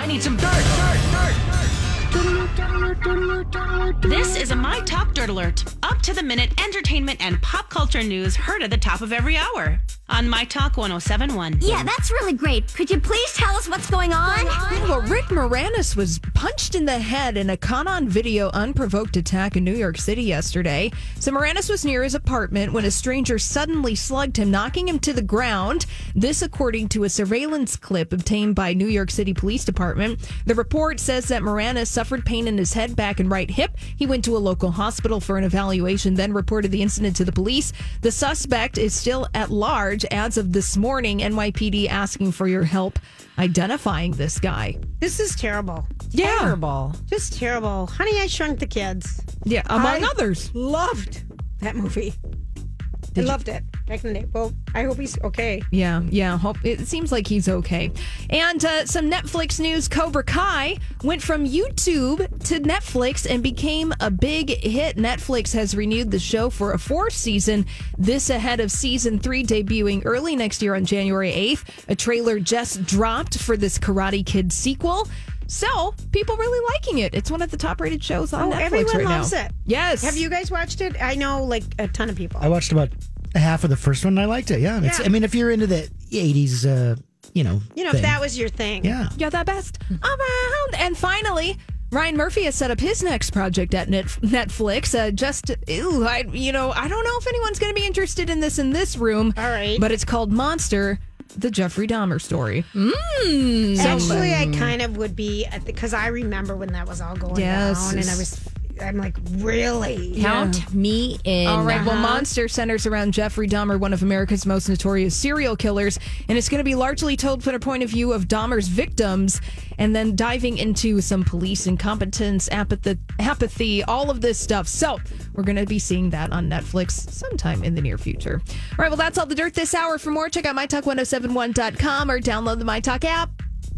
I need some dirt, dirt, dirt. This is a My Talk Dirt Alert. Up to the minute entertainment and pop culture news heard at the top of every hour on My Talk 1071. Yeah, that's really great. Could you please tell us what's going on? Well, Rick Moranis was punched in the head in a caught on video unprovoked attack in New York City yesterday. So Moranis was near his apartment when a stranger suddenly slugged him, knocking him to the ground. This, according to a surveillance clip obtained by New York City Police Department. The report says that Moranis suffered pain in his head, back, and right hip. He went to a local hospital for an evaluation, then reported the incident to the police. The suspect is still at large as of this morning. NYPD asking for your help identifying this guy. This is terrible. Yeah. Terrible. Just terrible. Honey, I Shrunk the Kids. Yeah, among I others. Loved that movie. I loved it back in the day. Well, I hope he's okay. Yeah, yeah. Hope it seems like he's okay. And uh, some Netflix news: Cobra Kai went from YouTube to Netflix and became a big hit. Netflix has renewed the show for a fourth season. This ahead of season three debuting early next year on January eighth. A trailer just dropped for this Karate Kid sequel. So people really liking it. It's one of the top rated shows on Oh, Netflix everyone right loves now. it. Yes. Have you guys watched it? I know like a ton of people. I watched about half of the first one. and I liked it. Yeah, It's, Yeah. I mean, if you're into the '80s, uh, you know, You know, thing. if that was your thing. yeah. You're the best around. And finally, Ryan Murphy has set up his next project at Net- Netflix. Uh, just, ew, I, you know, I don't know if anyone's going to be interested in this in this room. All right. But it's called Monster, the Jeffrey Dahmer story. Actually, I kind of would be because I remember when that was all going Yes. down, and I was, I'm like, really? Count me in. All right. Well, Monster centers around Jeffrey Dahmer, one of America's most notorious serial killers, and it's going to be largely told from the point of view of Dahmer's victims, and then diving into some police incompetence, apathy, apathy, all of this stuff. So we're going to be seeing that on Netflix sometime in the near future. All right. Well, that's all the dirt this hour. For more, check out mytalk1071.com or download the MyTalk app.